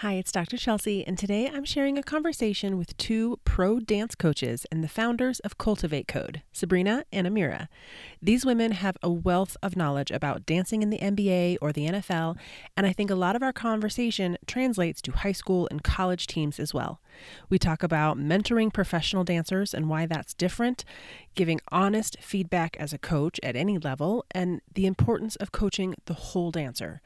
Hi, it's Dr. Chelsea, and today I'm sharing a conversation with two pro dance coaches and the founders of Cultivate Code, Sabrina and Amira. These women have a wealth of knowledge about dancing in the NBA or the NFL, and I think a lot of our conversation translates to high school and college teams as well. We talk about mentoring professional dancers and why that's different, giving honest feedback as a coach at any level, and the importance of coaching the whole dancer.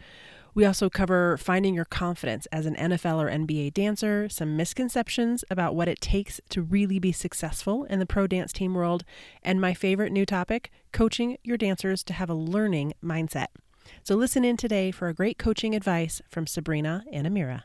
We also cover finding your confidence as an NFL or NBA dancer, some misconceptions about what it takes to really be successful in the pro dance team world, and my favorite new topic coaching your dancers to have a learning mindset. So, listen in today for a great coaching advice from Sabrina and Amira.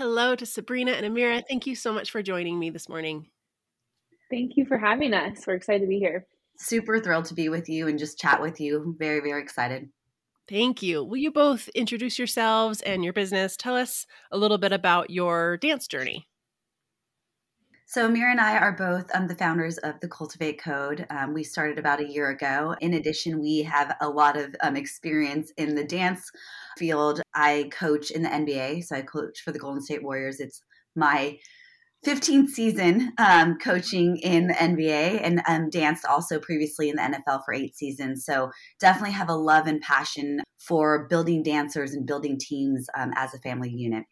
Hello to Sabrina and Amira. Thank you so much for joining me this morning. Thank you for having us. We're excited to be here. Super thrilled to be with you and just chat with you. Very, very excited. Thank you. Will you both introduce yourselves and your business? Tell us a little bit about your dance journey. So, Amira and I are both um, the founders of the Cultivate Code. Um, we started about a year ago. In addition, we have a lot of um, experience in the dance field. I coach in the NBA, so I coach for the Golden State Warriors. It's my 15th season um, coaching in the NBA and um, danced also previously in the NFL for eight seasons. So definitely have a love and passion for building dancers and building teams um, as a family unit.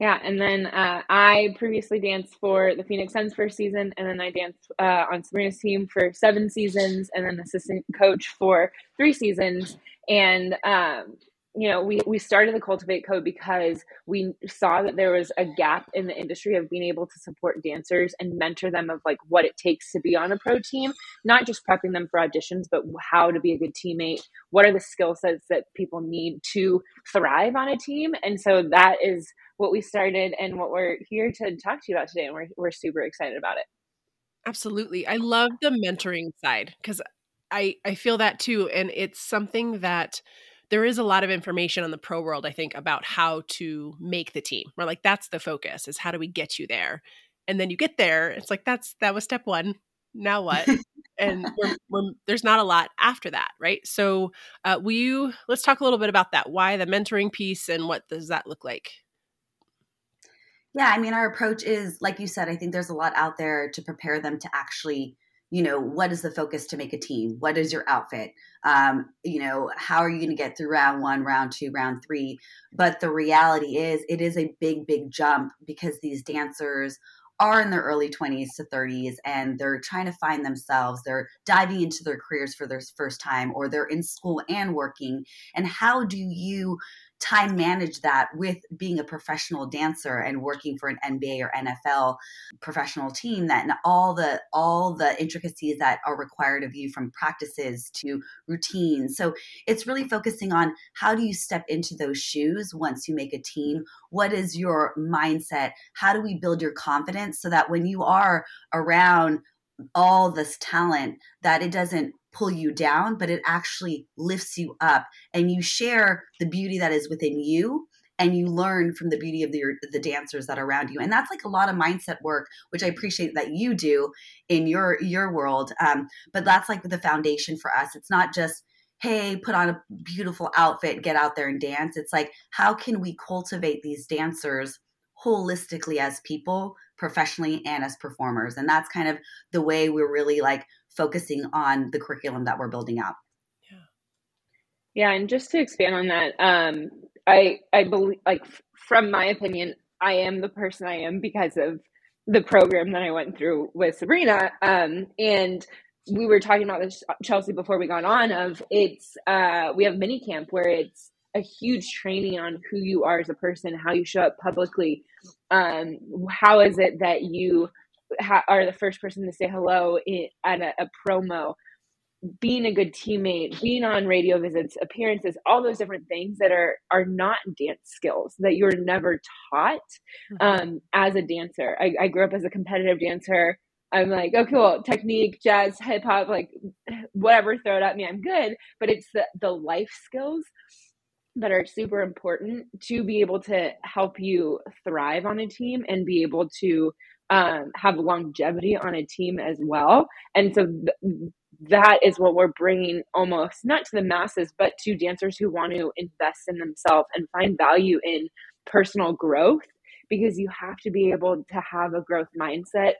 Yeah, and then uh, I previously danced for the Phoenix Suns first season, and then I danced uh, on Sabrina's team for seven seasons, and then assistant coach for three seasons. And um, you know, we we started the Cultivate Code because we saw that there was a gap in the industry of being able to support dancers and mentor them of like what it takes to be on a pro team, not just prepping them for auditions, but how to be a good teammate. What are the skill sets that people need to thrive on a team? And so that is what we started and what we're here to talk to you about today, and we're we're super excited about it. Absolutely, I love the mentoring side because I I feel that too, and it's something that there is a lot of information on the pro world, I think, about how to make the team. Or like that's the focus is how do we get you there? And then you get there, it's like that's that was step one. Now what? and we're, we're, there's not a lot after that, right? So, uh, will you let's talk a little bit about that? Why the mentoring piece, and what does that look like? Yeah, I mean, our approach is like you said. I think there's a lot out there to prepare them to actually you know what is the focus to make a team? What is your outfit? Um, you know how are you going to get through round one round two round three? But the reality is it is a big big jump because these dancers are in their early 20s to 30s and they're trying to find themselves. They're diving into their careers for their first time or they're in school and working. And how do you time manage that with being a professional dancer and working for an NBA or NFL professional team that and all the all the intricacies that are required of you from practices to routines. So it's really focusing on how do you step into those shoes once you make a team? What is your mindset? How do we build your confidence so that when you are around all this talent that it doesn't pull you down, but it actually lifts you up. And you share the beauty that is within you and you learn from the beauty of the, the dancers that are around you. And that's like a lot of mindset work which i appreciate that you do in your your world. Um, but that's like the foundation for us. It's not just hey put on a beautiful outfit get out there and dance. It's like how can we cultivate these dancers holistically as people professionally and as performers and that's kind of the way we're really like focusing on the curriculum that we're building out. Yeah. Yeah, and just to expand on that, um, I I believe like from my opinion, I am the person I am because of the program that I went through with Sabrina. Um, and we were talking about this Chelsea before we got on of it's uh, we have mini camp where it's a huge training on who you are as a person, how you show up publicly. Um, how is it that you ha- are the first person to say hello in, at a, a promo being a good teammate, being on radio visits, appearances, all those different things that are are not dance skills that you're never taught mm-hmm. um, as a dancer. I, I grew up as a competitive dancer. I'm like, okay, well, technique, jazz, hip hop, like whatever, throw it at me, I'm good. But it's the the life skills that are super important to be able to help you thrive on a team and be able to um, have longevity on a team as well. And so th- that is what we're bringing almost not to the masses, but to dancers who want to invest in themselves and find value in personal growth because you have to be able to have a growth mindset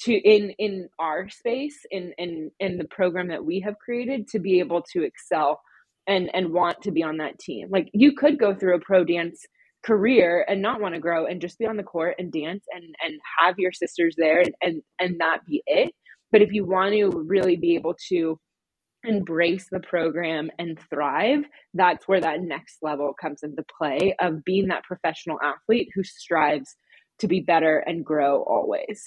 to in in our space in in in the program that we have created to be able to excel and and want to be on that team like you could go through a pro dance career and not want to grow and just be on the court and dance and and have your sisters there and and, and that be it but if you want to really be able to embrace the program and thrive, that's where that next level comes into play of being that professional athlete who strives to be better and grow always.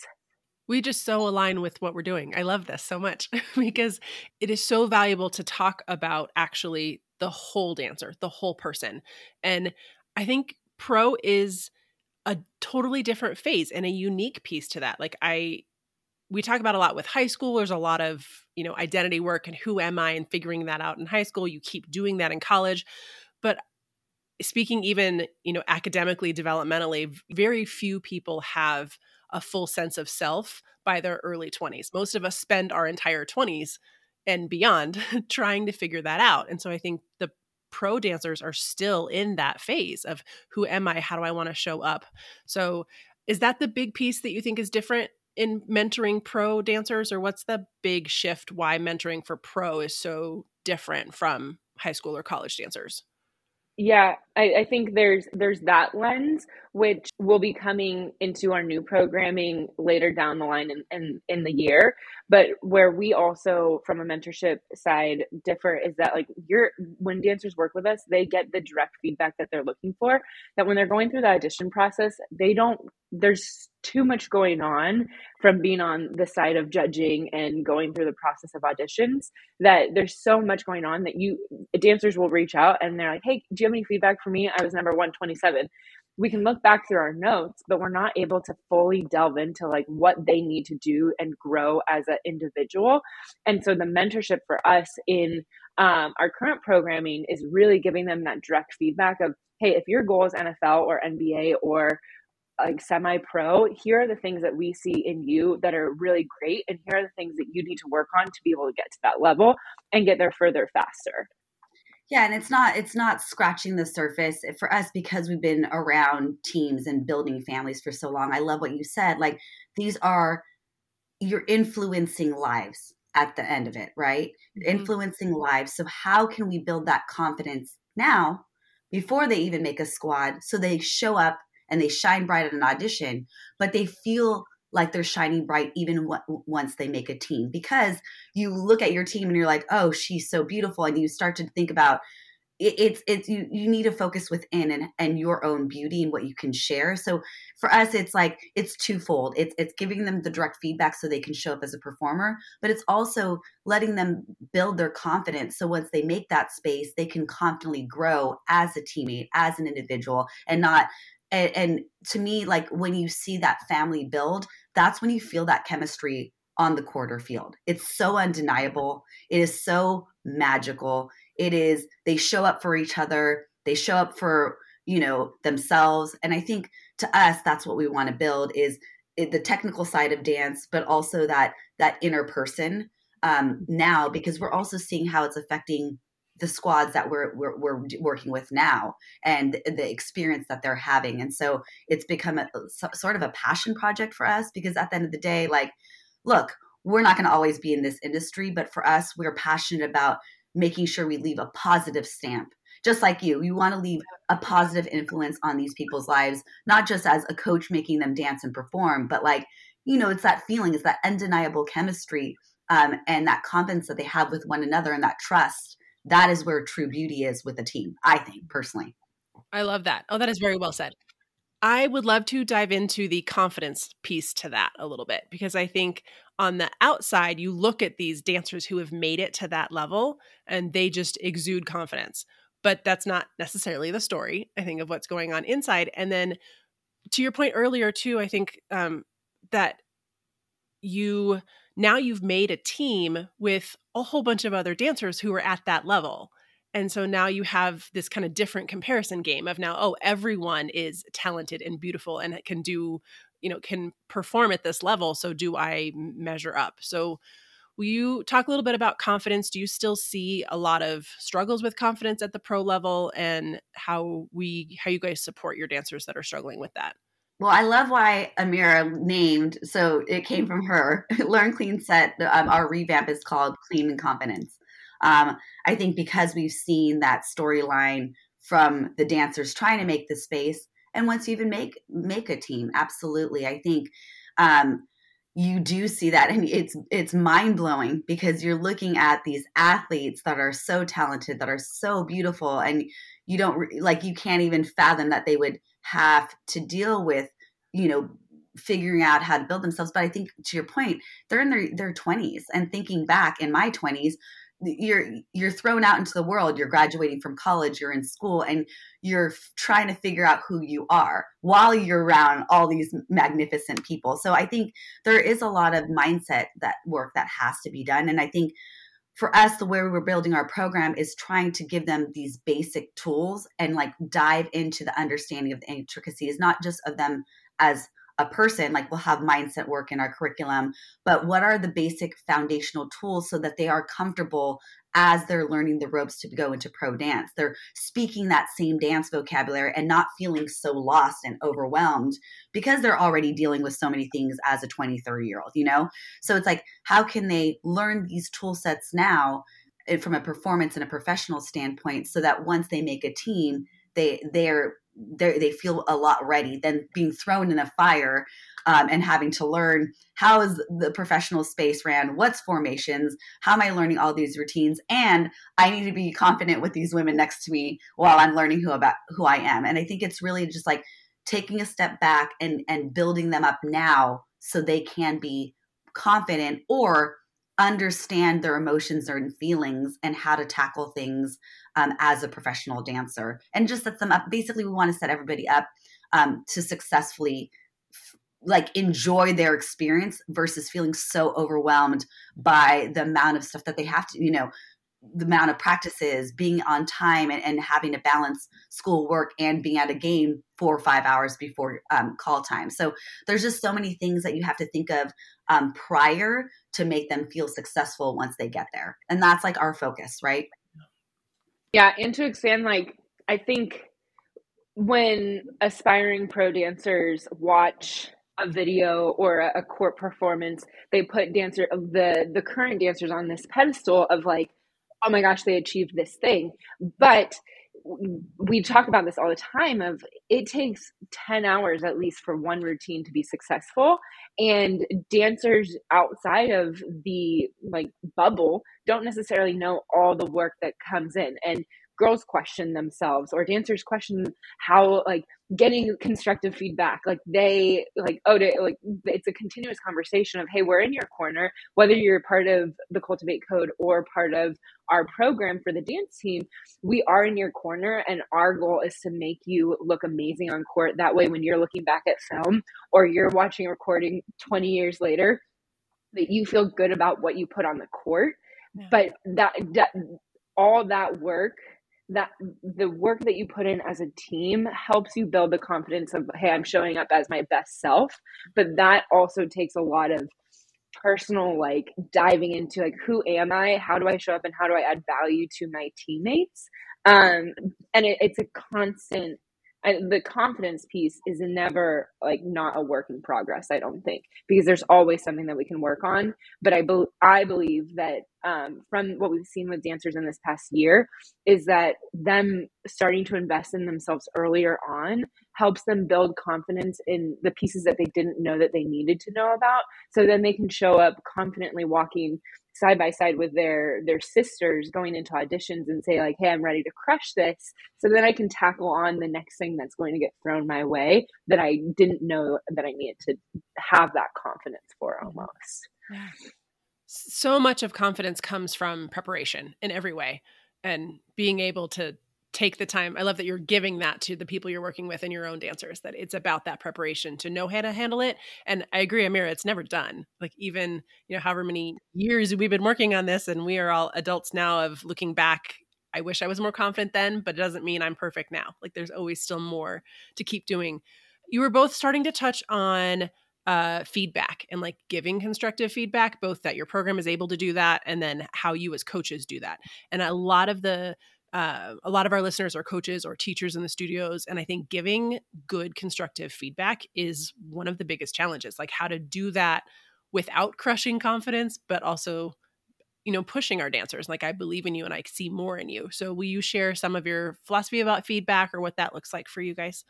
We just so align with what we're doing. I love this so much because it is so valuable to talk about actually the whole dancer, the whole person. And I think pro is a totally different phase and a unique piece to that. Like I we talk about a lot with high schoolers a lot of you know identity work and who am i and figuring that out in high school you keep doing that in college but speaking even you know academically developmentally very few people have a full sense of self by their early 20s most of us spend our entire 20s and beyond trying to figure that out and so i think the pro dancers are still in that phase of who am i? How do i want to show up? So is that the big piece that you think is different in mentoring pro dancers or what's the big shift why mentoring for pro is so different from high school or college dancers? Yeah I, I, think there's there's that lens which will be coming into our new programming later down the line in, in, in the year. But where we also from a mentorship side differ is that like you're when dancers work with us they get the direct feedback that they're looking for that when they're going through the audition process they don't there's too much going on from being on the side of judging and going through the process of auditions that there's so much going on that you dancers will reach out and they're like hey do you have any feedback for me i was number 127 we can look back through our notes but we're not able to fully delve into like what they need to do and grow as an individual and so the mentorship for us in um, our current programming is really giving them that direct feedback of hey if your goal is nfl or nba or like semi pro, here are the things that we see in you that are really great. And here are the things that you need to work on to be able to get to that level and get there further faster. Yeah, and it's not it's not scratching the surface for us because we've been around teams and building families for so long. I love what you said. Like these are you're influencing lives at the end of it, right? Mm-hmm. Influencing lives. So how can we build that confidence now before they even make a squad so they show up and they shine bright at an audition, but they feel like they're shining bright even w- once they make a team because you look at your team and you're like, oh, she's so beautiful, and you start to think about it, it's it's you you need to focus within and and your own beauty and what you can share. So for us, it's like it's twofold. It's it's giving them the direct feedback so they can show up as a performer, but it's also letting them build their confidence. So once they make that space, they can confidently grow as a teammate, as an individual, and not and, and to me like when you see that family build that's when you feel that chemistry on the quarter field. It's so undeniable. It is so magical. It is they show up for each other. They show up for you know themselves. And i think to us that's what we want to build is the technical side of dance but also that that inner person um, now because we're also seeing how it's affecting the squads that we're, we're, we're working with now and the experience that they're having. And so it's become a sort of a passion project for us because at the end of the day like look we're not going to always be in this industry but for us we're passionate about making sure we leave a positive stamp. Just like you you want to leave a positive influence on these people's lives not just as a coach making them dance and perform but like you know it's that feeling it's that undeniable chemistry um, and that confidence that they have with one another and that trust that is where true beauty is with a team, I think personally. I love that. Oh, that is very well said. I would love to dive into the confidence piece to that a little bit because I think on the outside, you look at these dancers who have made it to that level and they just exude confidence. But that's not necessarily the story, I think, of what's going on inside. And then to your point earlier, too, I think um, that you now you've made a team with a whole bunch of other dancers who are at that level. And so now you have this kind of different comparison game of now, oh, everyone is talented and beautiful and can do, you know, can perform at this level. So do I measure up? So will you talk a little bit about confidence? Do you still see a lot of struggles with confidence at the pro level and how we how you guys support your dancers that are struggling with that? Well, I love why Amira named. So it came from her. Learn Clean Set. Um, our revamp is called Clean and Confidence. Um, I think because we've seen that storyline from the dancers trying to make the space, and once you even make make a team, absolutely, I think um, you do see that, and it's it's mind blowing because you're looking at these athletes that are so talented, that are so beautiful, and you don't like you can't even fathom that they would have to deal with, you know, figuring out how to build themselves. But I think to your point, they're in their their twenties and thinking back in my twenties, you're you're thrown out into the world. You're graduating from college you're in school and you're trying to figure out who you are while you're around all these magnificent people. So i think there is a lot of mindset that work that has to be done. And i think for us the way we're building our program is trying to give them these basic tools and like dive into the understanding of the intricacies not just of them as a person like we'll have mindset work in our curriculum but what are the basic foundational tools so that they are comfortable as they're learning the ropes to go into pro dance. They're speaking that same dance vocabulary and not feeling so lost and overwhelmed because they're already dealing with so many things as a 20 30 year old you know? So it's like how can they learn these tool sets now from a performance and a professional standpoint so that once they make a team they they're they feel a lot ready than being thrown in a fire um, and having to learn how is the professional space ran? What's formations? How am i learning all these routines? And i need to be confident with these women next to me while i'm learning who about who i am. And i think it's really just like taking a step back and and building them up now so they can be confident or understand their emotions and feelings and how to tackle things um, as a professional dancer and just set them up basically we want to set everybody up um, to successfully like enjoy their experience versus feeling so overwhelmed by the amount of stuff that they have to you know the amount of practices being on time and, and having to balance school work and being at a game four or five hours before um, call time so there's just so many things that you have to think of um, prior to make them feel successful once they get there. And that's like our focus, right? Yeah. And to expand, like, I think when aspiring pro dancers watch a video or a, a court performance, they put dancer the the current dancers on this pedestal of like, oh my gosh, they achieved this thing. But we talk about this all the time of it takes 10 hours at least for one routine to be successful and dancers outside of the like bubble don't necessarily know all the work that comes in. And girls question themselves or dancers question how like getting constructive feedback. Like they like oh like it's a continuous conversation of hey we're in your corner whether you're part of the cultivate code or part of our program for the dance team we are in your corner and our goal is to make you look amazing on court. That way when you're looking back at film or you're watching a recording 20 years later that you feel good about what you put on the court. Yeah. but that, that all that work that the work that you put in as a team helps you build the confidence of hey i'm showing up as my best self. But that also takes a lot of personal like diving into like who am i? How do i show up? And how do i add value to my teammates? Um and it, it's a constant the confidence piece is never like not a work in progress i don't think because there's always something that we can work on. But i, be- I believe that um, from what we've seen with dancers in this past year is that them starting to invest in themselves earlier on helps them build confidence in the pieces that they didn't know that they needed to know about. So then they can show up confidently walking side by side with their their sisters going into auditions and say like hey i'm ready to crush this. So then i can tackle on the next thing that's going to get thrown my way that i didn't know that i needed to have that confidence for mm-hmm. almost. Yeah. so much of confidence comes from preparation in every way and being able to take the time. I love that you're giving that to the people you're working with and your own dancers, that it's about that preparation to know how to handle it. And I agree, Amira, it's never done. Like even, you know, however many years we've been working on this and we are all adults now of looking back. I wish I was more confident then, but it doesn't mean I'm perfect now. Like there's always still more to keep doing. You were both starting to touch on uh, feedback and like giving constructive feedback, both that your program is able to do that and then how you as coaches do that. And a lot of the uh, a lot of our listeners are coaches or teachers in the studios and i think giving good constructive feedback is one of the biggest challenges like how to do that without crushing confidence but also you know pushing our dancers like i believe in you and i see more in you. So will you share some of your philosophy about feedback or what that looks like for you guys?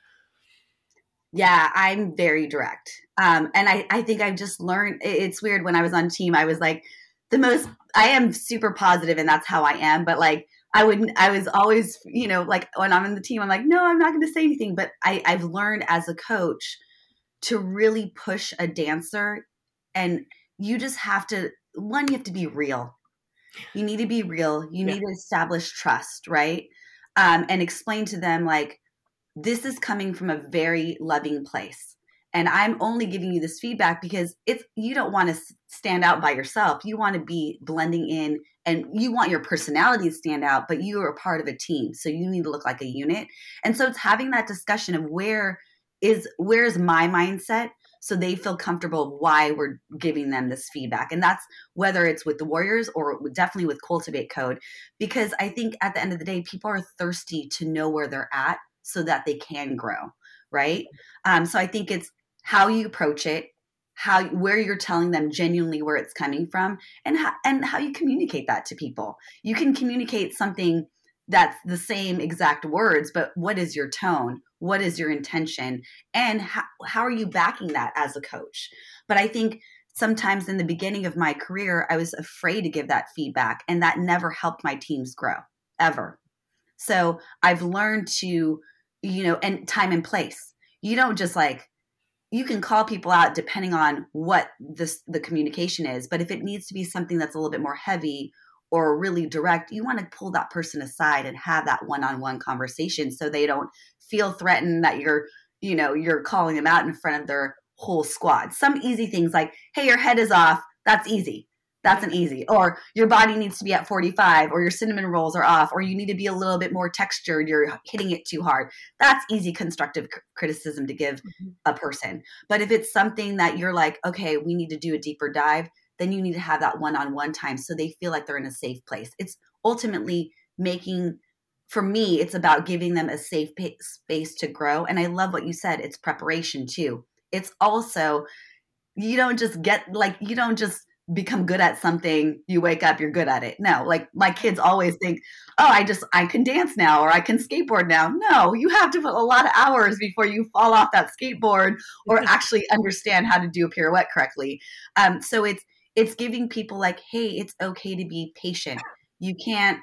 Yeah i'm very direct. Um, and I, I think i've just learned it's weird when i was on team i was like the most i am super positive and that's how i am but like I would I was always, you know, like when I'm in the team, I'm like, no, I'm not going to say anything. But I, I've learned as a coach to really push a dancer, and you just have to one, you have to be real. You need to be real. You yeah. need to establish trust, right? Um, and explain to them like this is coming from a very loving place and i'm only giving you this feedback because it's you don't want to stand out by yourself. You want to be blending in and you want your personality to stand out but you are a part of a team so you need to look like a unit. And so it's having that discussion of where is where is my mindset so they feel comfortable why we're giving them this feedback. And that's whether it's with the warriors or definitely with cultivate code because i think at the end of the day people are thirsty to know where they're at so that they can grow right? Um, so i think it's how you approach it, how where you're telling them genuinely where it's coming from, and how, and how you communicate that to people. You can communicate something that's the same exact words, but what is your tone? What is your intention? And how, how are you backing that as a coach? But I think sometimes in the beginning of my career, I was afraid to give that feedback, and that never helped my teams grow ever. So I've learned to, you know, and time and place. You don't just like you can call people out depending on what this the communication is but if it needs to be something that's a little bit more heavy or really direct you want to pull that person aside and have that one-on-one conversation so they don't feel threatened that you're you know you're calling them out in front of their whole squad. Some easy things like hey your head is off. That's easy that's an easy. Or your body needs to be at 45, or your cinnamon rolls are off, or you need to be a little bit more textured. You're hitting it too hard. That's easy constructive criticism to give mm-hmm. a person. But if it's something that you're like, okay, we need to do a deeper dive, then you need to have that one on one time so they feel like they're in a safe place. It's ultimately making for me, it's about giving them a safe space to grow. And I love what you said. It's preparation too. It's also, you don't just get like, you don't just become good at something you wake up you're good at it. No like my kids always think oh i just i can dance now or i can skateboard now. No you have to put a lot of hours before you fall off that skateboard or actually understand how to do a pirouette correctly. Um, so it's it's giving people like hey it's okay to be patient. You can't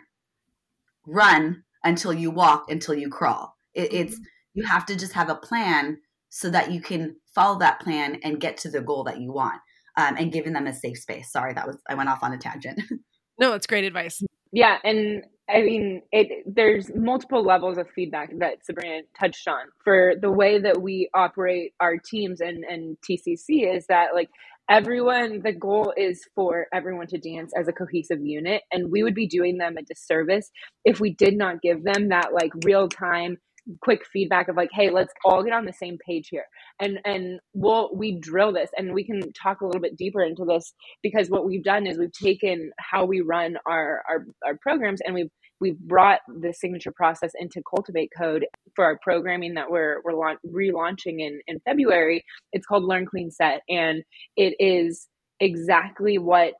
run until you walk until you crawl. It, it's mm-hmm. you have to just have a plan so that you can follow that plan and get to the goal that you want um, and giving them a safe space. Sorry, that was I went off on a tangent. no, it's great advice. Yeah, and I mean, it, there's multiple levels of feedback that Sabrina touched on for the way that we operate our teams and and TCC is that like everyone the goal is for everyone to dance as a cohesive unit and we would be doing them a disservice if we did not give them that like real time quick feedback of like hey let's all get on the same page here. And and we'll we drill this and we can talk a little bit deeper into this because what we've done is we've taken how we run our our, our programs and we've we've brought the signature process into cultivate code for our programming that we're we're launch, relaunching in in february. It's called learn clean set. And it is exactly what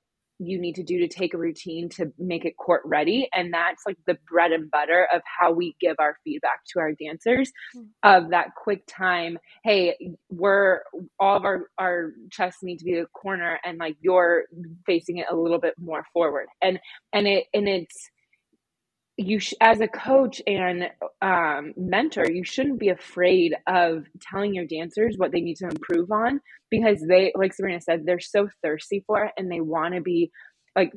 you need to do to take a routine to make it court ready and that's like the bread and butter of how we give our feedback to our dancers mm. of that quick time hey we're all of our our chests need to be the corner and like you're facing it a little bit more forward and and it and it's you sh- as a coach and um, mentor you shouldn't be afraid of telling your dancers what they need to improve on because they like sabrina said they're so thirsty for it and they want to be like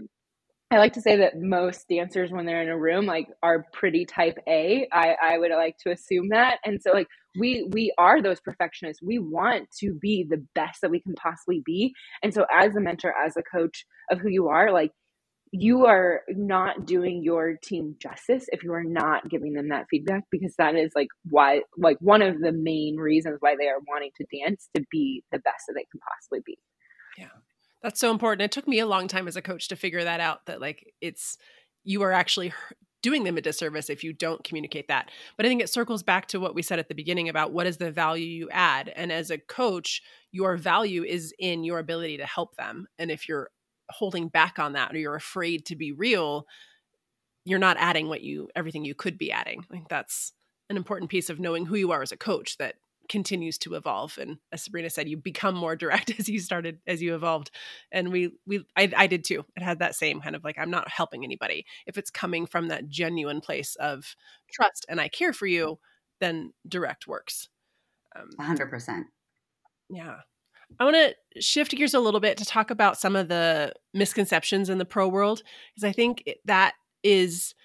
i like to say that most dancers when they're in a room like are pretty type a. I i would like to assume that. And so like we we are those perfectionists. We want to be the best that we can possibly be. And so as a mentor as a coach of who you are like you are not doing your team justice if you are not giving them that feedback because that is like why like one of the main reasons why they are wanting to dance to be the best that they can possibly be. Yeah. That's so important. It took me a long time as a coach to figure that out that like it's you are actually doing them a disservice if you don't communicate that. But i think it circles back to what we said at the beginning about what is the value you add. And as a coach your value is in your ability to help them. And if you're holding back on that or you're afraid to be real you're not adding what you everything you could be adding. I think that's an important piece of knowing who you are as a coach that continues to evolve. And as sabrina said you become more direct as you started as you evolved. And we we I, I did too. It had that same kind of like i'm not helping anybody. If it's coming from that genuine place of trust and i care for you then direct works. Um, 100% yeah I want to shift gears a little bit to talk about some of the misconceptions in the pro world because I think that is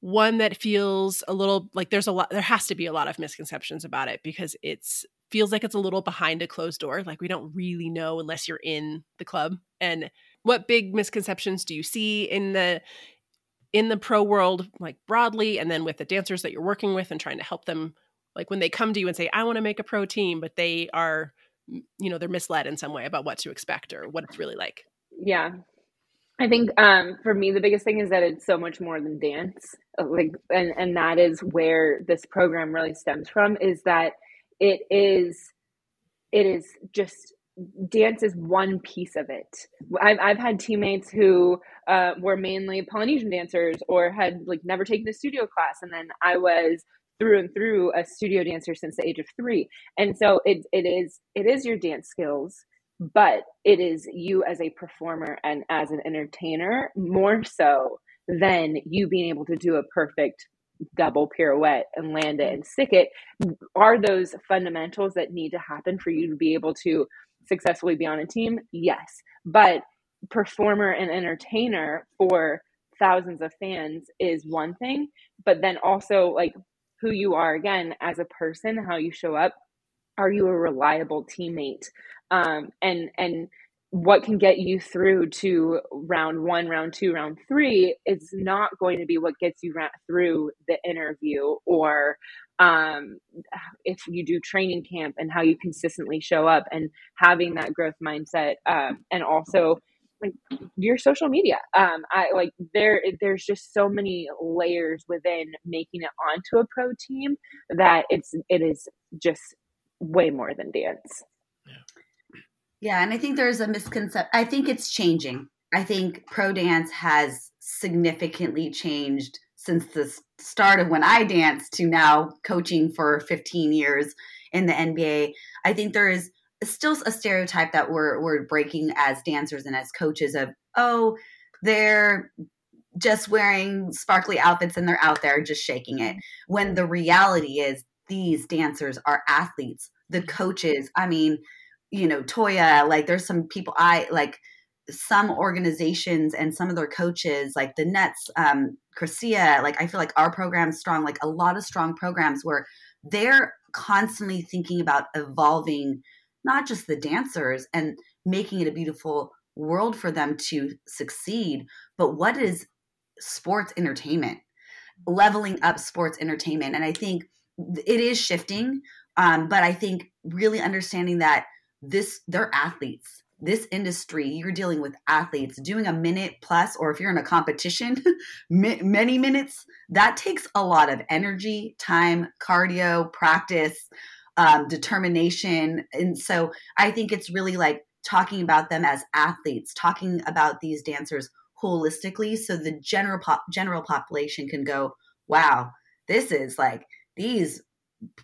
one that feels a little like there's a lot there has to be a lot of misconceptions about it because it's feels like it's a little behind a closed door like we don't really know unless you're in the club. And what big misconceptions do you see in the in the pro world like broadly and then with the dancers that you're working with and trying to help them like when they come to you and say i want to make a pro team but they are you know they're misled in some way about what to expect or what it's really like yeah i think um for me the biggest thing is that it's so much more than dance uh, like and and that is where this program really stems from is that it is it is just dance is one piece of it. I've, I've had teammates who uh, were mainly Polynesian dancers or had like never taken a studio class. And then I was through and through a studio dancer since the age of three. And so it, it is it is your dance skills but it is you as a performer and as an entertainer more so than you being able to do a perfect double pirouette and land it and stick it. Are those fundamentals that need to happen for you to be able to successfully be on a team? Yes. But performer and entertainer for thousands of fans is one thing but then also like who you are again as a person, how you show up. Are you a reliable teammate? Um, and and what can get you through to round one, round two, round three is not going to be what gets you through the interview or um, if you do training camp and how you consistently show up and having that growth mindset um, and also like your social media. Um, I like there. There's just so many layers within making it onto a pro team that it's it is just way more than dance. Yeah, and I think there's a misconception. I think it's changing. I think pro dance has significantly changed since the start of when I danced to now coaching for 15 years in the NBA. I think there is still a stereotype that we're we're breaking as dancers and as coaches of oh they're just wearing sparkly outfits and they're out there just shaking it. When the reality is these dancers are athletes. The coaches i mean you know toya like there's some people i like some organizations and some of their coaches like the nets um Chrysia, like i feel like our program's strong. Like a lot of strong programs where they're constantly thinking about evolving not just the dancers and making it a beautiful world for them to succeed, but what is sports entertainment? Leveling up sports entertainment. And I think it is shifting, um, but I think really understanding that this, they're athletes. This industry, you're dealing with athletes doing a minute plus, or if you're in a competition, many minutes, that takes a lot of energy, time, cardio, practice um, determination. And so I think it's really like talking about them as athletes, talking about these dancers holistically so the general pop, general population can go, "Wow, this is like these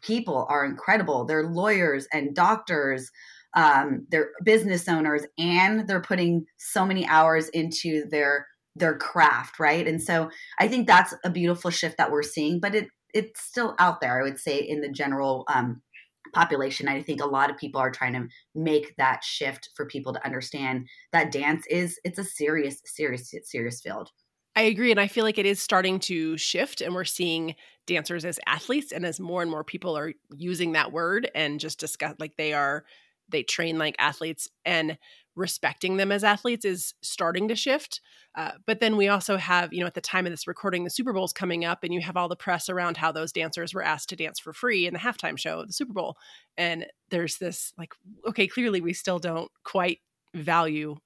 people are incredible. They're lawyers and doctors, um, they're business owners, and they're putting so many hours into their their craft, right? And so I think that's a beautiful shift that we're seeing, but it it's still out there. I would say in the general um, population. I think a lot of people are trying to make that shift for people to understand that dance is it's a serious, serious, serious field. I agree. And I feel like it is starting to shift, and we're seeing dancers as athletes. And as more and more people are using that word and just discuss, like they are, they train like athletes and respecting them as athletes is starting to shift. Uh, but then we also have, you know, at the time of this recording, the Super Bowl's coming up, and you have all the press around how those dancers were asked to dance for free in the halftime show of the Super Bowl. And there's this, like, okay, clearly we still don't quite value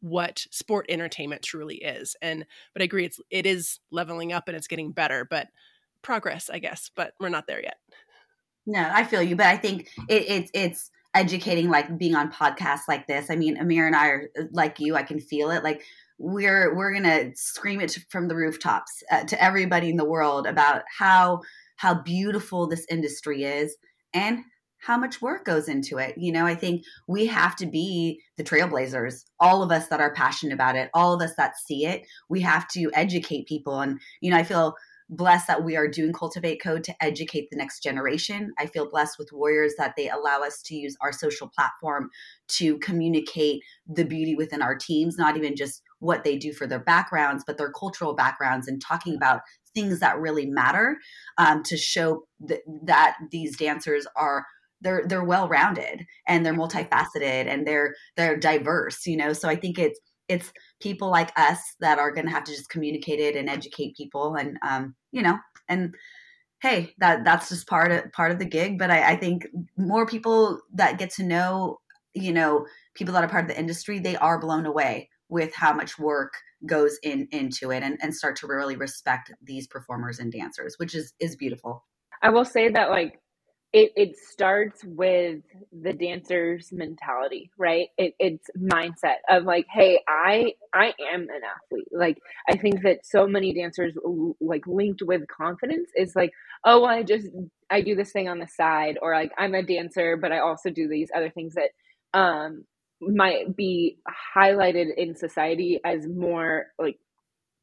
what sport entertainment truly is. And but I agree, it's it is leveling up and it's getting better, but progress, I guess. But we're not there yet. No, I feel you, but I think it, it it's educating, like being on podcasts like this. I mean, Amira and I are like you. I can feel it. Like we're we're gonna scream it from the rooftops uh, to everybody in the world about how how beautiful this industry is and how much work goes into it. You know, I think we have to be the trailblazers, all of us that are passionate about it, all of us that see it. We have to educate people. And, you know, I feel blessed that we are doing Cultivate Code to educate the next generation. I feel blessed with Warriors that they allow us to use our social platform to communicate the beauty within our teams, not even just what they do for their backgrounds, but their cultural backgrounds and talking about things that really matter um, to show th- that these dancers are they're they're well rounded and they're multifaceted and they're they're diverse you know so i think it's it's people like us that are going to have to just communicate it and educate people and um you know and hey that that's just part of part of the gig but I, I think more people that get to know you know people that are part of the industry they are blown away with how much work goes in into it and, and start to really respect these performers and dancers which is is beautiful. I will say that like it, it starts with the dancer's mentality right? It, it's mindset of like hey i i am an athlete. Like i think that so many dancers like linked with confidence is like oh well, i just i do this thing on the side or like i'm a dancer but i also do these other things that um might be highlighted in society as more like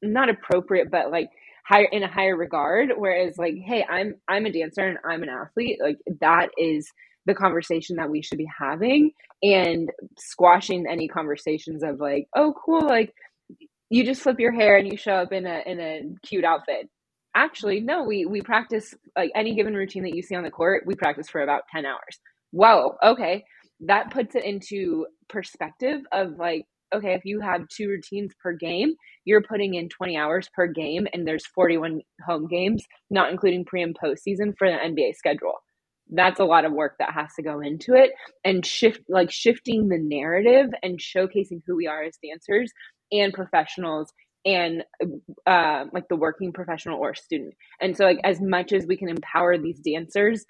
not appropriate but like higher in a higher regard whereas like hey i'm i'm a dancer and i'm an athlete like that is the conversation that we should be having and squashing any conversations of like oh cool like you just flip your hair and you show up in a in a cute outfit. Actually no we we practice like any given routine that you see on the court we practice for about 10 hours. Whoa okay. That puts it into perspective of like okay, if you have two routines per game, you're putting in 20 hours per game, and there's 41 home games, not including pre and post season for the NBA schedule. That's a lot of work that has to go into it, and shift like shifting the narrative and showcasing who we are as dancers and professionals and uh, like the working professional or student. And so, like as much as we can empower these dancers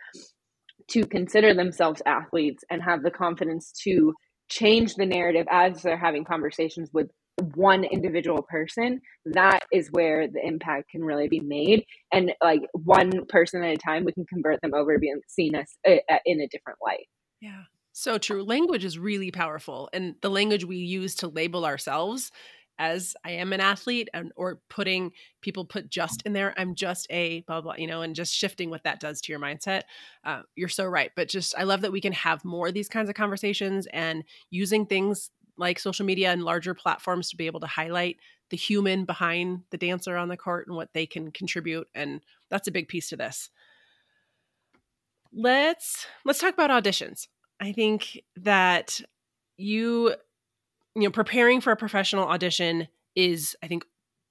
to consider themselves athletes and have the confidence to change the narrative as they're having conversations with one individual person that is where the impact can really be made. And like one person at a time we can convert them over to being seen as uh, uh, in a different light. Yeah. So true. Language is really powerful and the language we use to label ourselves as I am an athlete and or putting people put just in there. I'm just a blah blah, you know, and just shifting what that does to your mindset. Uh, you're so right. But just I love that we can have more of these kinds of conversations and using things like social media and larger platforms to be able to highlight the human behind the dancer on the court and what they can contribute. And that's a big piece to this. Let's let's talk about auditions. I think that you you know, preparing for a professional audition is, I think,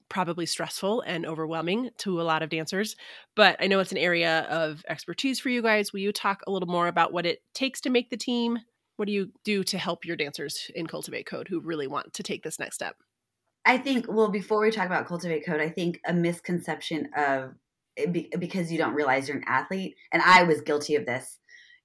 probably stressful and overwhelming to a lot of dancers. But I know it's an area of expertise for you guys. Will you talk a little more about what it takes to make the team? What do you do to help your dancers in Cultivate Code who really want to take this next step? I think, well, before we talk about Cultivate Code, I think a misconception of eh, because you don't realize you're an athlete, and I was guilty of this,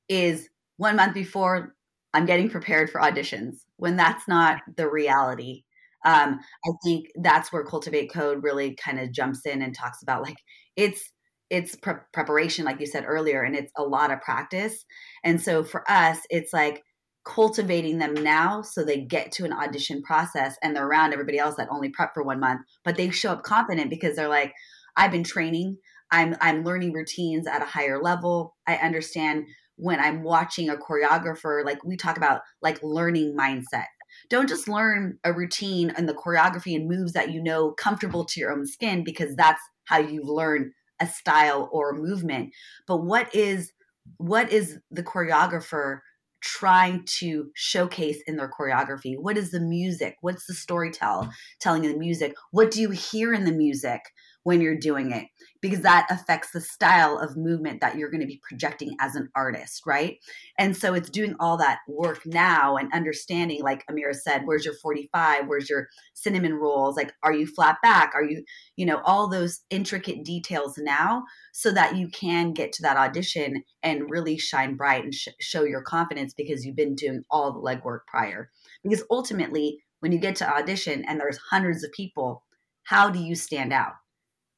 is one month before I'm getting prepared for auditions when that's not the reality. Um, I think that's where Cultivate Code really kind of jumps in and talks about like it's it's pre- preparation, like you said earlier, and it's a lot of practice. And so for us, it's like cultivating them now so they get to an audition process and they're around everybody else that only prep for one month, but they show up confident because they're like, I've been training, I'm I'm learning routines at a higher level. I understand when I'm watching a choreographer, like we talk about like learning mindset. Don't just learn a routine and the choreography and moves that you know comfortable to your own skin because that's how you learn a style or a movement. But what is what is the choreographer trying to showcase in their choreography? What is the music? What's the storytell telling in the music? What do you hear in the music? when you're doing it because that affects the style of movement that you're going to be projecting as an artist, right? And so it's doing all that work now and understanding, like Amira said, where's your 45? Where's your cinnamon rolls? Like, are you flat back? Are you, you know, all those intricate details now so that you can get to that audition and really shine bright and sh- show your confidence because you've been doing all the legwork prior. Because ultimately, when you get to audition and there's hundreds of people, how do you stand out?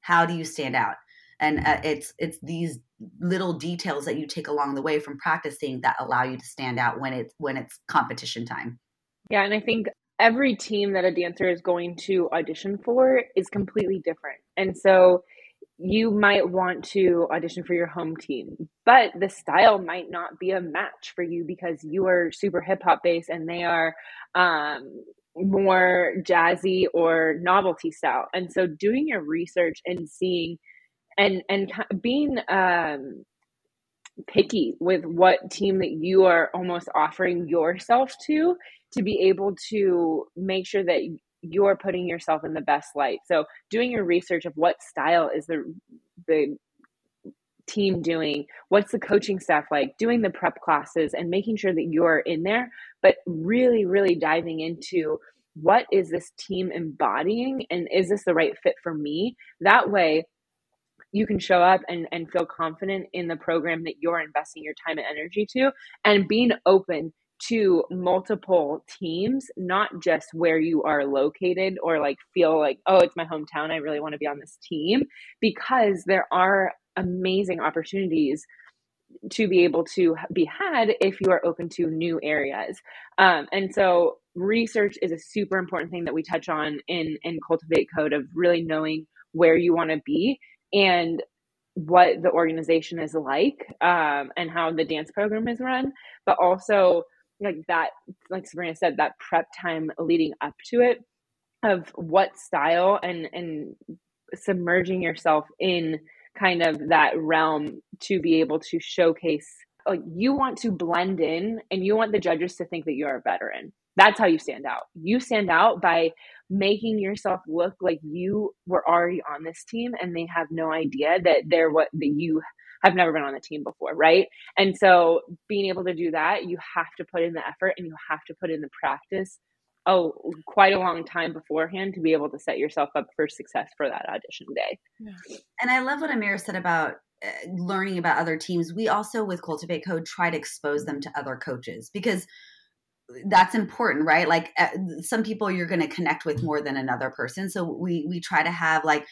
How do you stand out? And uh, it's it's these little details that you take along the way from practicing that allow you to stand out when it's when it's competition time. Yeah and i think every team that a dancer is going to audition for is completely different. And so you might want to audition for your home team, but the style might not be a match for you because you are super hip hop based and they are um, more jazzy or novelty style. And so doing your research and seeing and and being um picky with what team that you are almost offering yourself to to be able to make sure that you're putting yourself in the best light. So doing your research of what style is the the team doing? What's the coaching staff like? Doing the prep classes and making sure that you're in there, but really, really diving into what is this team embodying and is this the right fit for me? That way, you can show up and, and feel confident in the program that you're investing your time and energy to and being open to multiple teams, not just where you are located or like feel like, oh, it's my hometown. I really want to be on this team because there are amazing opportunities to be able to be had if you are open to new areas. Um, and so research is a super important thing that we touch on in in cultivate code of really knowing where you want to be and what the organization is like um, and how the dance program is run but also like that like sabrina said that prep time leading up to it of what style and and submerging yourself in kind of that realm to be able to showcase like you want to blend in and you want the judges to think that you're a veteran. That's how you stand out. You stand out by making yourself look like you were already on this team and they have no idea that they're what that you have never been on the team before right? And so being able to do that you have to put in the effort and you have to put in the practice oh quite a long time beforehand to be able to set yourself up for success for that audition day. Yeah. and i love what Amira said about uh, learning about other teams. We also with cultivate code try to expose them to other coaches because that's important right? Like uh, some people you're going to connect with more than another person. So we we try to have like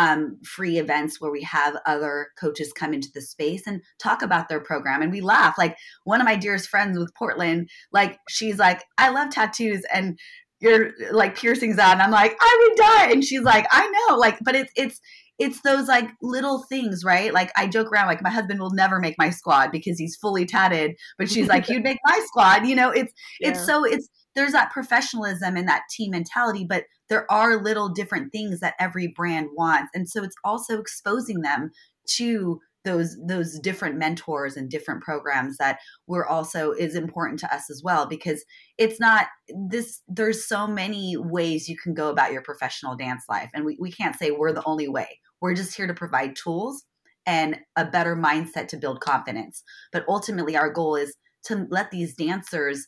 um, free events where we have other coaches come into the space and talk about their program and we laugh like one of my dearest friends with portland like she's like i love tattoos and you're like piercings out and i'm like i would die and she's like i know like but it's it's it's those like little things, right? Like I joke around, like my husband will never make my squad because he's fully tatted, but she's like, you'd make my squad. You know, it's yeah. it's so it's there's that professionalism and that team mentality, but there are little different things that every brand wants. And so it's also exposing them to those those different mentors and different programs that we're also is important to us as well because it's not this there's so many ways you can go about your professional dance life. And we, we can't say we're the only way. We're just here to provide tools and a better mindset to build confidence. But ultimately our goal is to let these dancers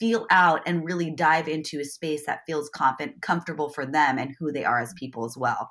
feel out and really dive into a space that feels confident, comfortable for them and who they are as mm-hmm. people as well.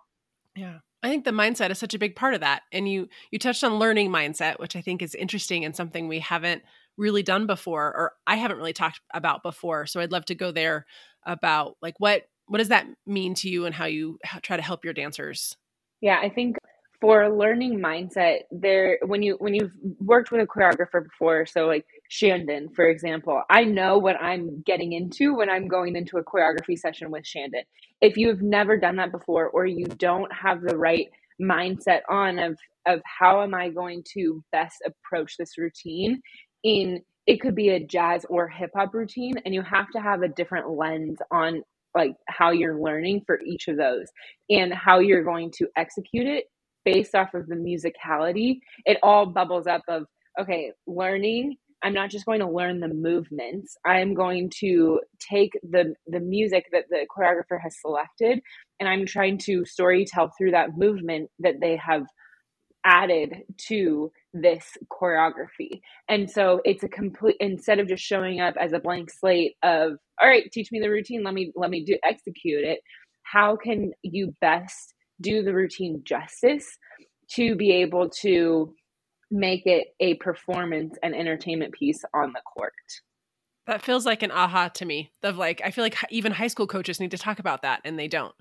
Yeah. I think the mindset is such a big part of that. And you you touched on learning mindset, which I think is interesting and something we haven't really done before or I haven't really talked about before. So I'd love to go there about like what what does that mean to you and how you try to help your dancers? Yeah, I think for learning mindset, there when you when you've worked with a choreographer before, so like Shandon, for example, I know what I'm getting into when I'm going into a choreography session with Shandon. If you've never done that before or you don't have the right mindset on of of how am I going to best approach this routine in it could be a jazz or hip hop routine and you have to have a different lens on like how you're learning for each of those and how you're going to execute it based off of the musicality it all bubbles up of okay learning i'm not just going to learn the movements i'm going to take the the music that the choreographer has selected and i'm trying to story tell through that movement that they have added to this choreography. And so it's a complete instead of just showing up as a blank slate of all right, teach me the routine, let me let me do execute it. How can you best do the routine justice to be able to make it a performance and entertainment piece on the court? That feels like an aha to me. Of like, I feel like even high school coaches need to talk about that, and they don't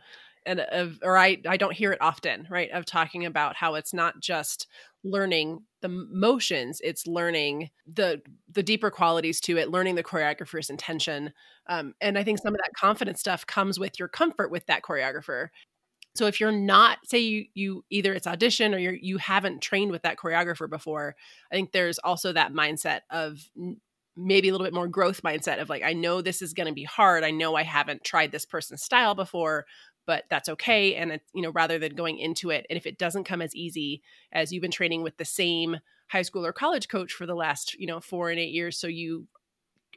and of or I I don't hear it often, right? Of talking about how it's not just learning the motions, it's learning the the deeper qualities to it, learning the choreographer's intention. Um, and I think some of that confidence stuff comes with your comfort with that choreographer. So if you're not, say you you either it's audition or you're you haven't trained with that choreographer before, I think there's also that mindset of maybe a little bit more growth mindset of like i know this is going to be hard. I know i haven't tried this person's style before but that's okay. And it, you know rather than going into it and if it doesn't come as easy as you've been training with the same high school or college coach for the last you know 4 and 8 years so you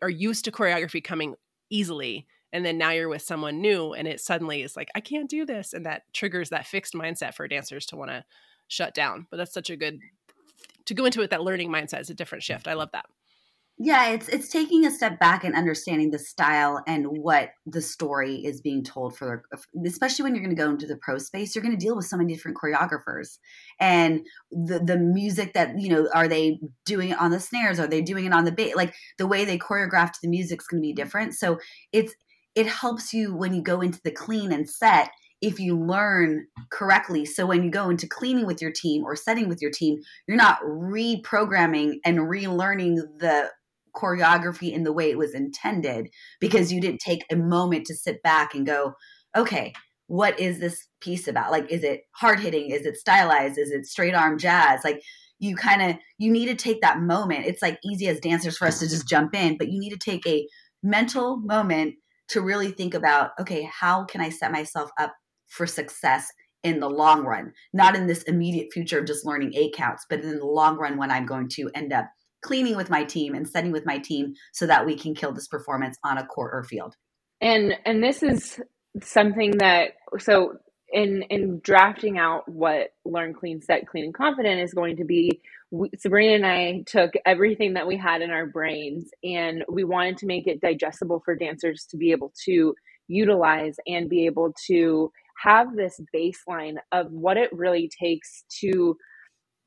are used to choreography coming easily and then now you're with someone new and it suddenly is like I can't do this and that triggers that fixed mindset for dancers to want to shut down but that's such a good to go into it that learning mindset is a different shift I love that yeah, it's it's taking a step back and understanding the style and what the story is being told for especially when you're going to go into the pro space, you're going to deal with so many different choreographers. And the the music that, you know, are they doing it on the snares? Are they doing it on the bass? Like the way they choreographed the music is going to be different. So it's it helps you when you go into the clean and set if you learn correctly. So when you go into cleaning with your team or setting with your team, you're not reprogramming and relearning the choreography in the way it was intended because you didn't take a moment to sit back and go, okay, what is this piece about? Like, is it hard hitting? Is it stylized? Is it straight arm jazz? Like, you kind of you need to take that moment. It's like easy as dancers for us to just jump in, but you need to take a mental moment to really think about, okay, how can I set myself up for success in the long run? Not in this immediate future of just learning eight counts, but in the long run when I'm going to end up cleaning with my team and setting with my team so that we can kill this performance on a court or field. And and this is something that so in in drafting out what learn clean set clean and confident is going to be we, sabrina and i took everything that we had in our brains and we wanted to make it digestible for dancers to be able to utilize and be able to have this baseline of what it really takes to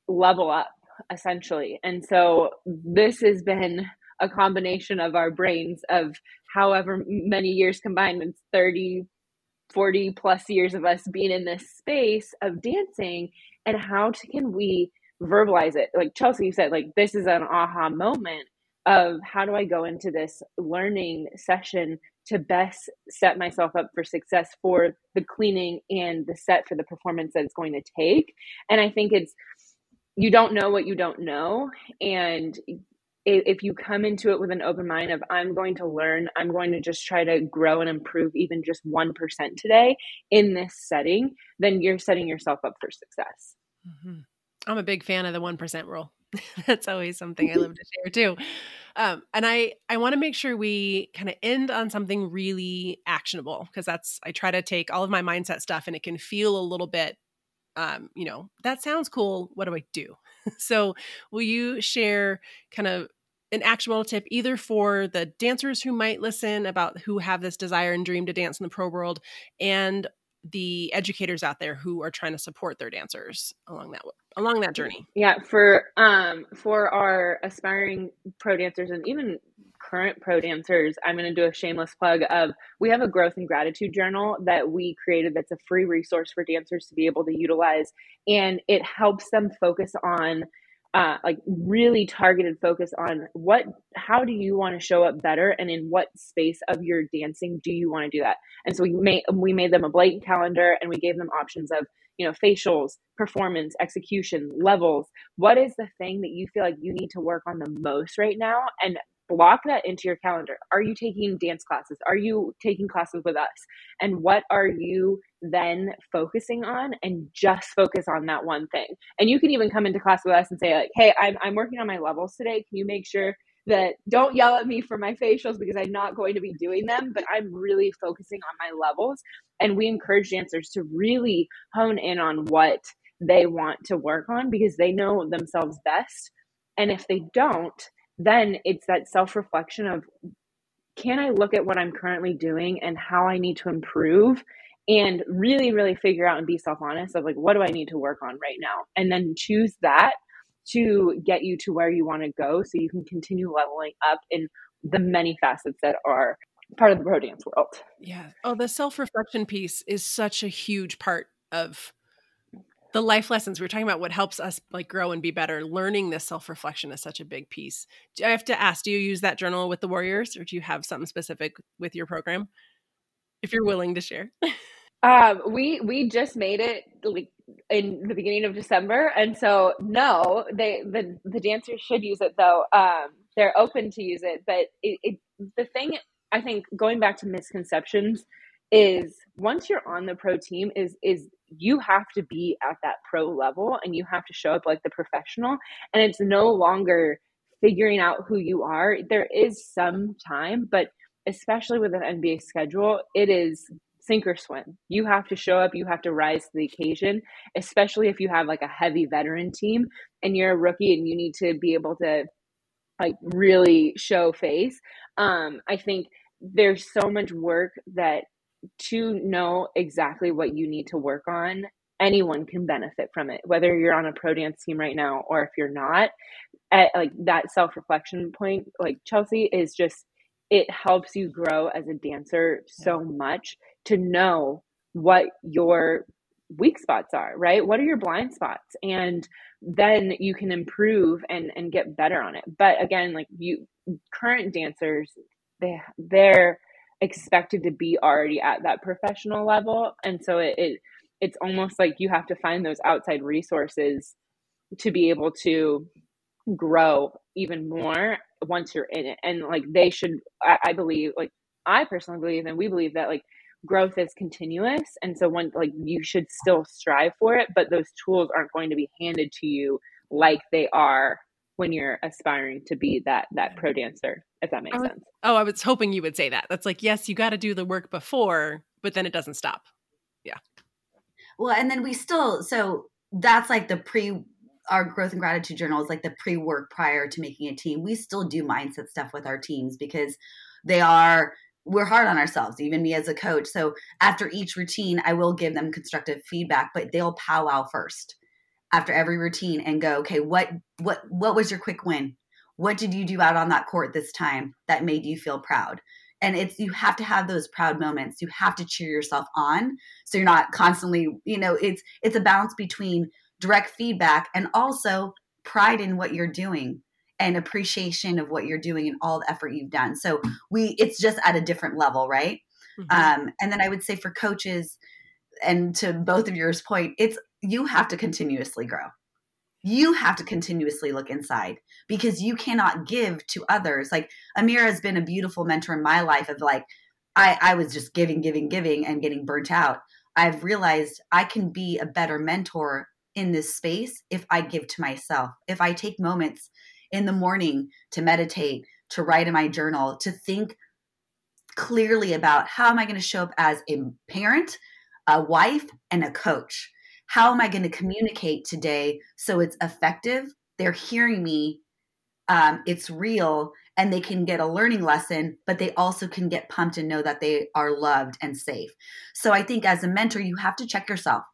level up essentially. And so this has been a combination of our brains of however many years combined, it's 30, 40 plus years of us being in this space of dancing and how to, can we verbalize it? Like chelsea you said like this is an aha moment of how do i go into this learning session to best set myself up for success for the cleaning and the set for the performance that it's going to take. And i think it's you don't know what you don't know and if you come into it with an open mind of i'm going to learn i'm going to just try to grow and improve even just 1% today in this setting then you're setting yourself up for success mm-hmm. i'm a big fan of the 1% rule that's always something i love to share too um, and i i want to make sure we kind of end on something really actionable because that's i try to take all of my mindset stuff and it can feel a little bit um, you know, that sounds cool. What do I do? so, will you share kind of an actionable tip either for the dancers who might listen about who have this desire and dream to dance in the pro world and the educators out there who are trying to support their dancers along that along that journey? Yeah, for um for our aspiring pro dancers and even current pro dancers, I'm going to do a shameless plug of we have a growth and gratitude journal that we created that's a free resource for dancers to be able to utilize and it helps them focus on uh, like really targeted focus on what how do you want to show up better and in what space of your dancing do you want to do that? And so we made we made them a blank calendar and we gave them options of you know facials performance execution levels. What is the thing that you feel like you need to work on the most right now? And block that into your calendar. Are you taking dance classes? Are you taking classes with us? And what are you then focusing on and just focus on that one thing. And you can even come into class with us and say like, "Hey, I'm I'm working on my levels today. Can you make sure that don't yell at me for my facials because I'm not going to be doing them, but I'm really focusing on my levels." And we encourage dancers to really hone in on what they want to work on because they know themselves best. And if they don't, then it's that self reflection of can I look at what I'm currently doing and how I need to improve and really, really figure out and be self honest of like, what do I need to work on right now? And then choose that to get you to where you want to go so you can continue leveling up in the many facets that are part of the pro dance world. Yeah. Oh, the self reflection piece is such a huge part of the life lessons we are talking about what helps us like grow and be better. Learning this self-reflection is such a big piece. Do i have to ask do you use that journal with the warriors or do you have something specific with your program? If you're willing to share. Um, we we just made it like in the beginning of december and so no they the the dancers should use it though. Um, they're open to use it but it, it the thing i think going back to misconceptions is once you're on the pro team is is you have to be at that pro level and you have to show up like the professional. And it's no longer figuring out who you are. There is some time but especially with an nba schedule it is sink or swim. You have to show up. You have to rise to the occasion especially if you have like a heavy veteran team and you're a rookie and you need to be able to like really show face. Um i think there's so much work that to know exactly what you need to work on, anyone can benefit from it, whether you're on a pro dance team right now or if you're not. At like that self reflection point, like Chelsea is just, it helps you grow as a dancer so much to know what your weak spots are right? What are your blind spots? And then you can improve and and get better on it. But again like you current dancers they they're expected to be already at that professional level. And so it, it it's almost like you have to find those outside resources to be able to grow even more once you're in it. And like they should I, I, believe like i personally believe and we believe that like growth is continuous. And so when like you should still strive for it but those tools aren't going to be handed to you like they are when you're aspiring to be that that pro dancer if that makes was, sense. Oh i was hoping you would say that. That's like yes you got to do the work before but then it doesn't stop. Yeah. Well and then we still so that's like the pre our growth and gratitude journal is like the pre work prior to making a team. We still do mindset stuff with our teams because they are we're hard on ourselves even me as a coach. So after each routine i will give them constructive feedback but they'll powwow first after every routine and go, okay, what what what was your quick win? What did you do out on that court this time that made you feel proud? And it's you have to have those proud moments. You have to cheer yourself on so you're not constantly, you know, it's it's a balance between direct feedback and also pride in what you're doing and appreciation of what you're doing and all the effort you've done. So we it's just at a different level, right? Mm-hmm. Um, and then I would say for coaches, and to both of yours point, it's you have to continuously grow. You have to continuously look inside because you cannot give to others. Like Amira has been a beautiful mentor in my life of like, I, I was just giving, giving, giving and getting burnt out. I've realized I can be a better mentor in this space if I give to myself. If I take moments in the morning to meditate, to write in my journal, to think clearly about how am I going to show up as a parent, a wife, and a coach how am I going to communicate today so it's effective? They're hearing me, um, it's real, and they can get a learning lesson, but they also can get pumped and know that they are loved and safe. So I think as a mentor, you have to check yourself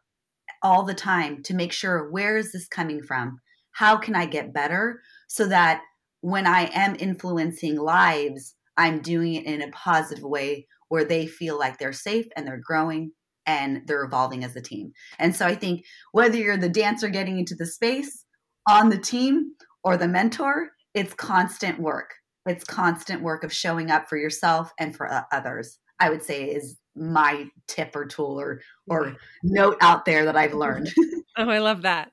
all the time to make sure where is this coming from? How can I get better so that when I am influencing lives, I'm doing it in a positive way where they feel like they're safe and they're growing and they're evolving as a team. And so I think whether you're the dancer getting into the space on the team or the mentor, it's constant work. It's constant work of showing up for yourself and for others. I would say is my tip or tool or or note out there that I've learned. oh, I love that.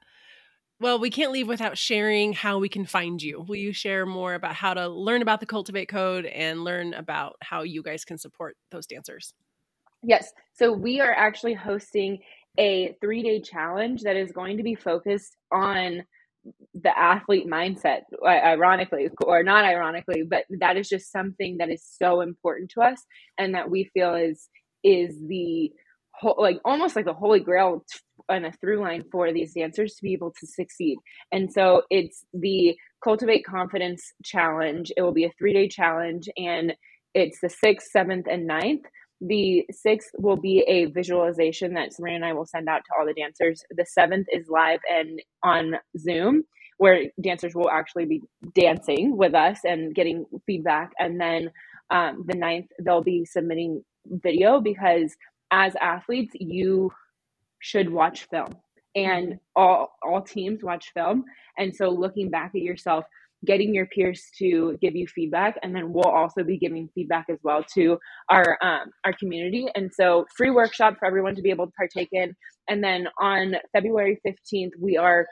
Well, we can't leave without sharing how we can find you. Will you share more about how to learn about the Cultivate Code and learn about how you guys can support those dancers? Yes. So we are actually hosting a three day challenge that is going to be focused on the athlete mindset, ironically or not ironically, but that is just something that is so important to us and that we feel is is the whole, like almost like the holy grail and a through line for these dancers to be able to succeed. And so it's the Cultivate Confidence Challenge. It will be a three day challenge and it's the sixth, seventh, and ninth. The sixth will be a visualization that Sabrina and I will send out to all the dancers. The seventh is live and on Zoom, where dancers will actually be dancing with us and getting feedback. And then um, the ninth, they'll be submitting video because as athletes, you should watch film and all all teams watch film and so looking back at yourself getting your peers to give you feedback and then we'll also be giving feedback as well to our um, our community. And so free workshop for everyone to be able to partake in. And then on february 15th we are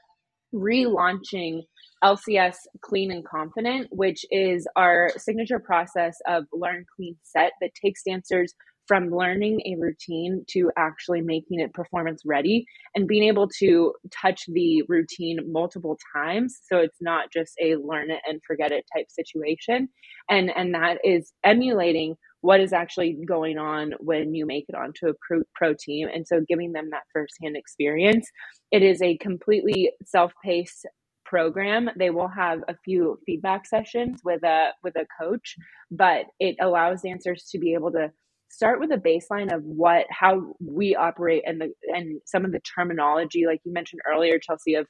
relaunching lcs clean and confident which is our signature process of learn clean set that takes dancers from learning a routine to actually making it performance ready and being able to touch the routine multiple times. So it's not just a learn it and forget it type situation. And and that is emulating what is actually going on when you make it onto a pro, pro team. And so giving them that firsthand experience. It is a completely self-paced program. They will have a few feedback sessions with a with a coach but it allows dancers to be able to start with a baseline of what how we operate and the and some of the terminology like you mentioned earlier chelsea of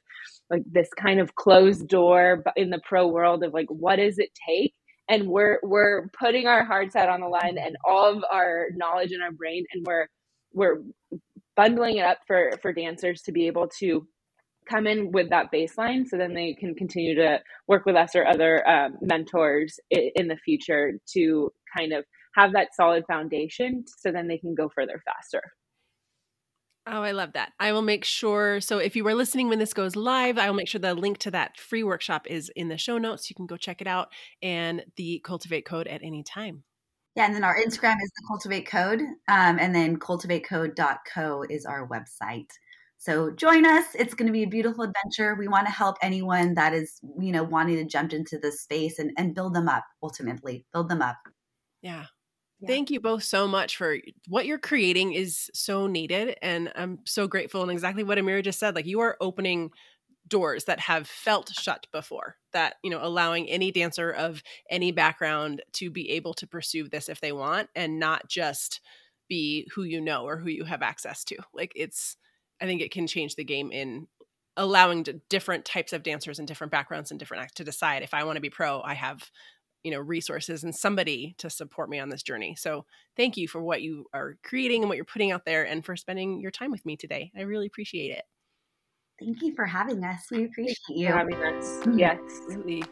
like this kind of closed door in the pro world of like what does it take? And we're we're putting our hearts out on the line and all of our knowledge in our brain and we're we're bundling it up for for dancers to be able to come in with that baseline so then they can continue to work with us or other um, mentors in, in the future to kind of have that solid foundation so then they can go further faster. Oh, I love that. I will make sure. So, if you are listening when this goes live, I will make sure the link to that free workshop is in the show notes. You can go check it out and the Cultivate code at any time. Yeah, and then our Instagram is the Cultivate Code, um, and then cultivatecode.co is our website. So join us. It's going to be a beautiful adventure. We want to help anyone that is, you know, wanting to jump into this space and, and build them up ultimately, build them up. Yeah. Thank you both so much for what you're creating is so needed. And I'm so grateful. And exactly what Amira just said, like you are opening doors that have felt shut before that you know allowing any dancer of any background to be able to pursue this if they want and not just be who you know or who you have access to like it's i think it can change the game in allowing different types of dancers and different backgrounds and different acts to decide if i want to be pro i have you know resources and somebody to support me on this journey. So thank you for what you are creating and what you're putting out there and for spending your time with me today. I really appreciate it. Thank you for having us. We appreciate you having us. Mm-hmm. Yes. Really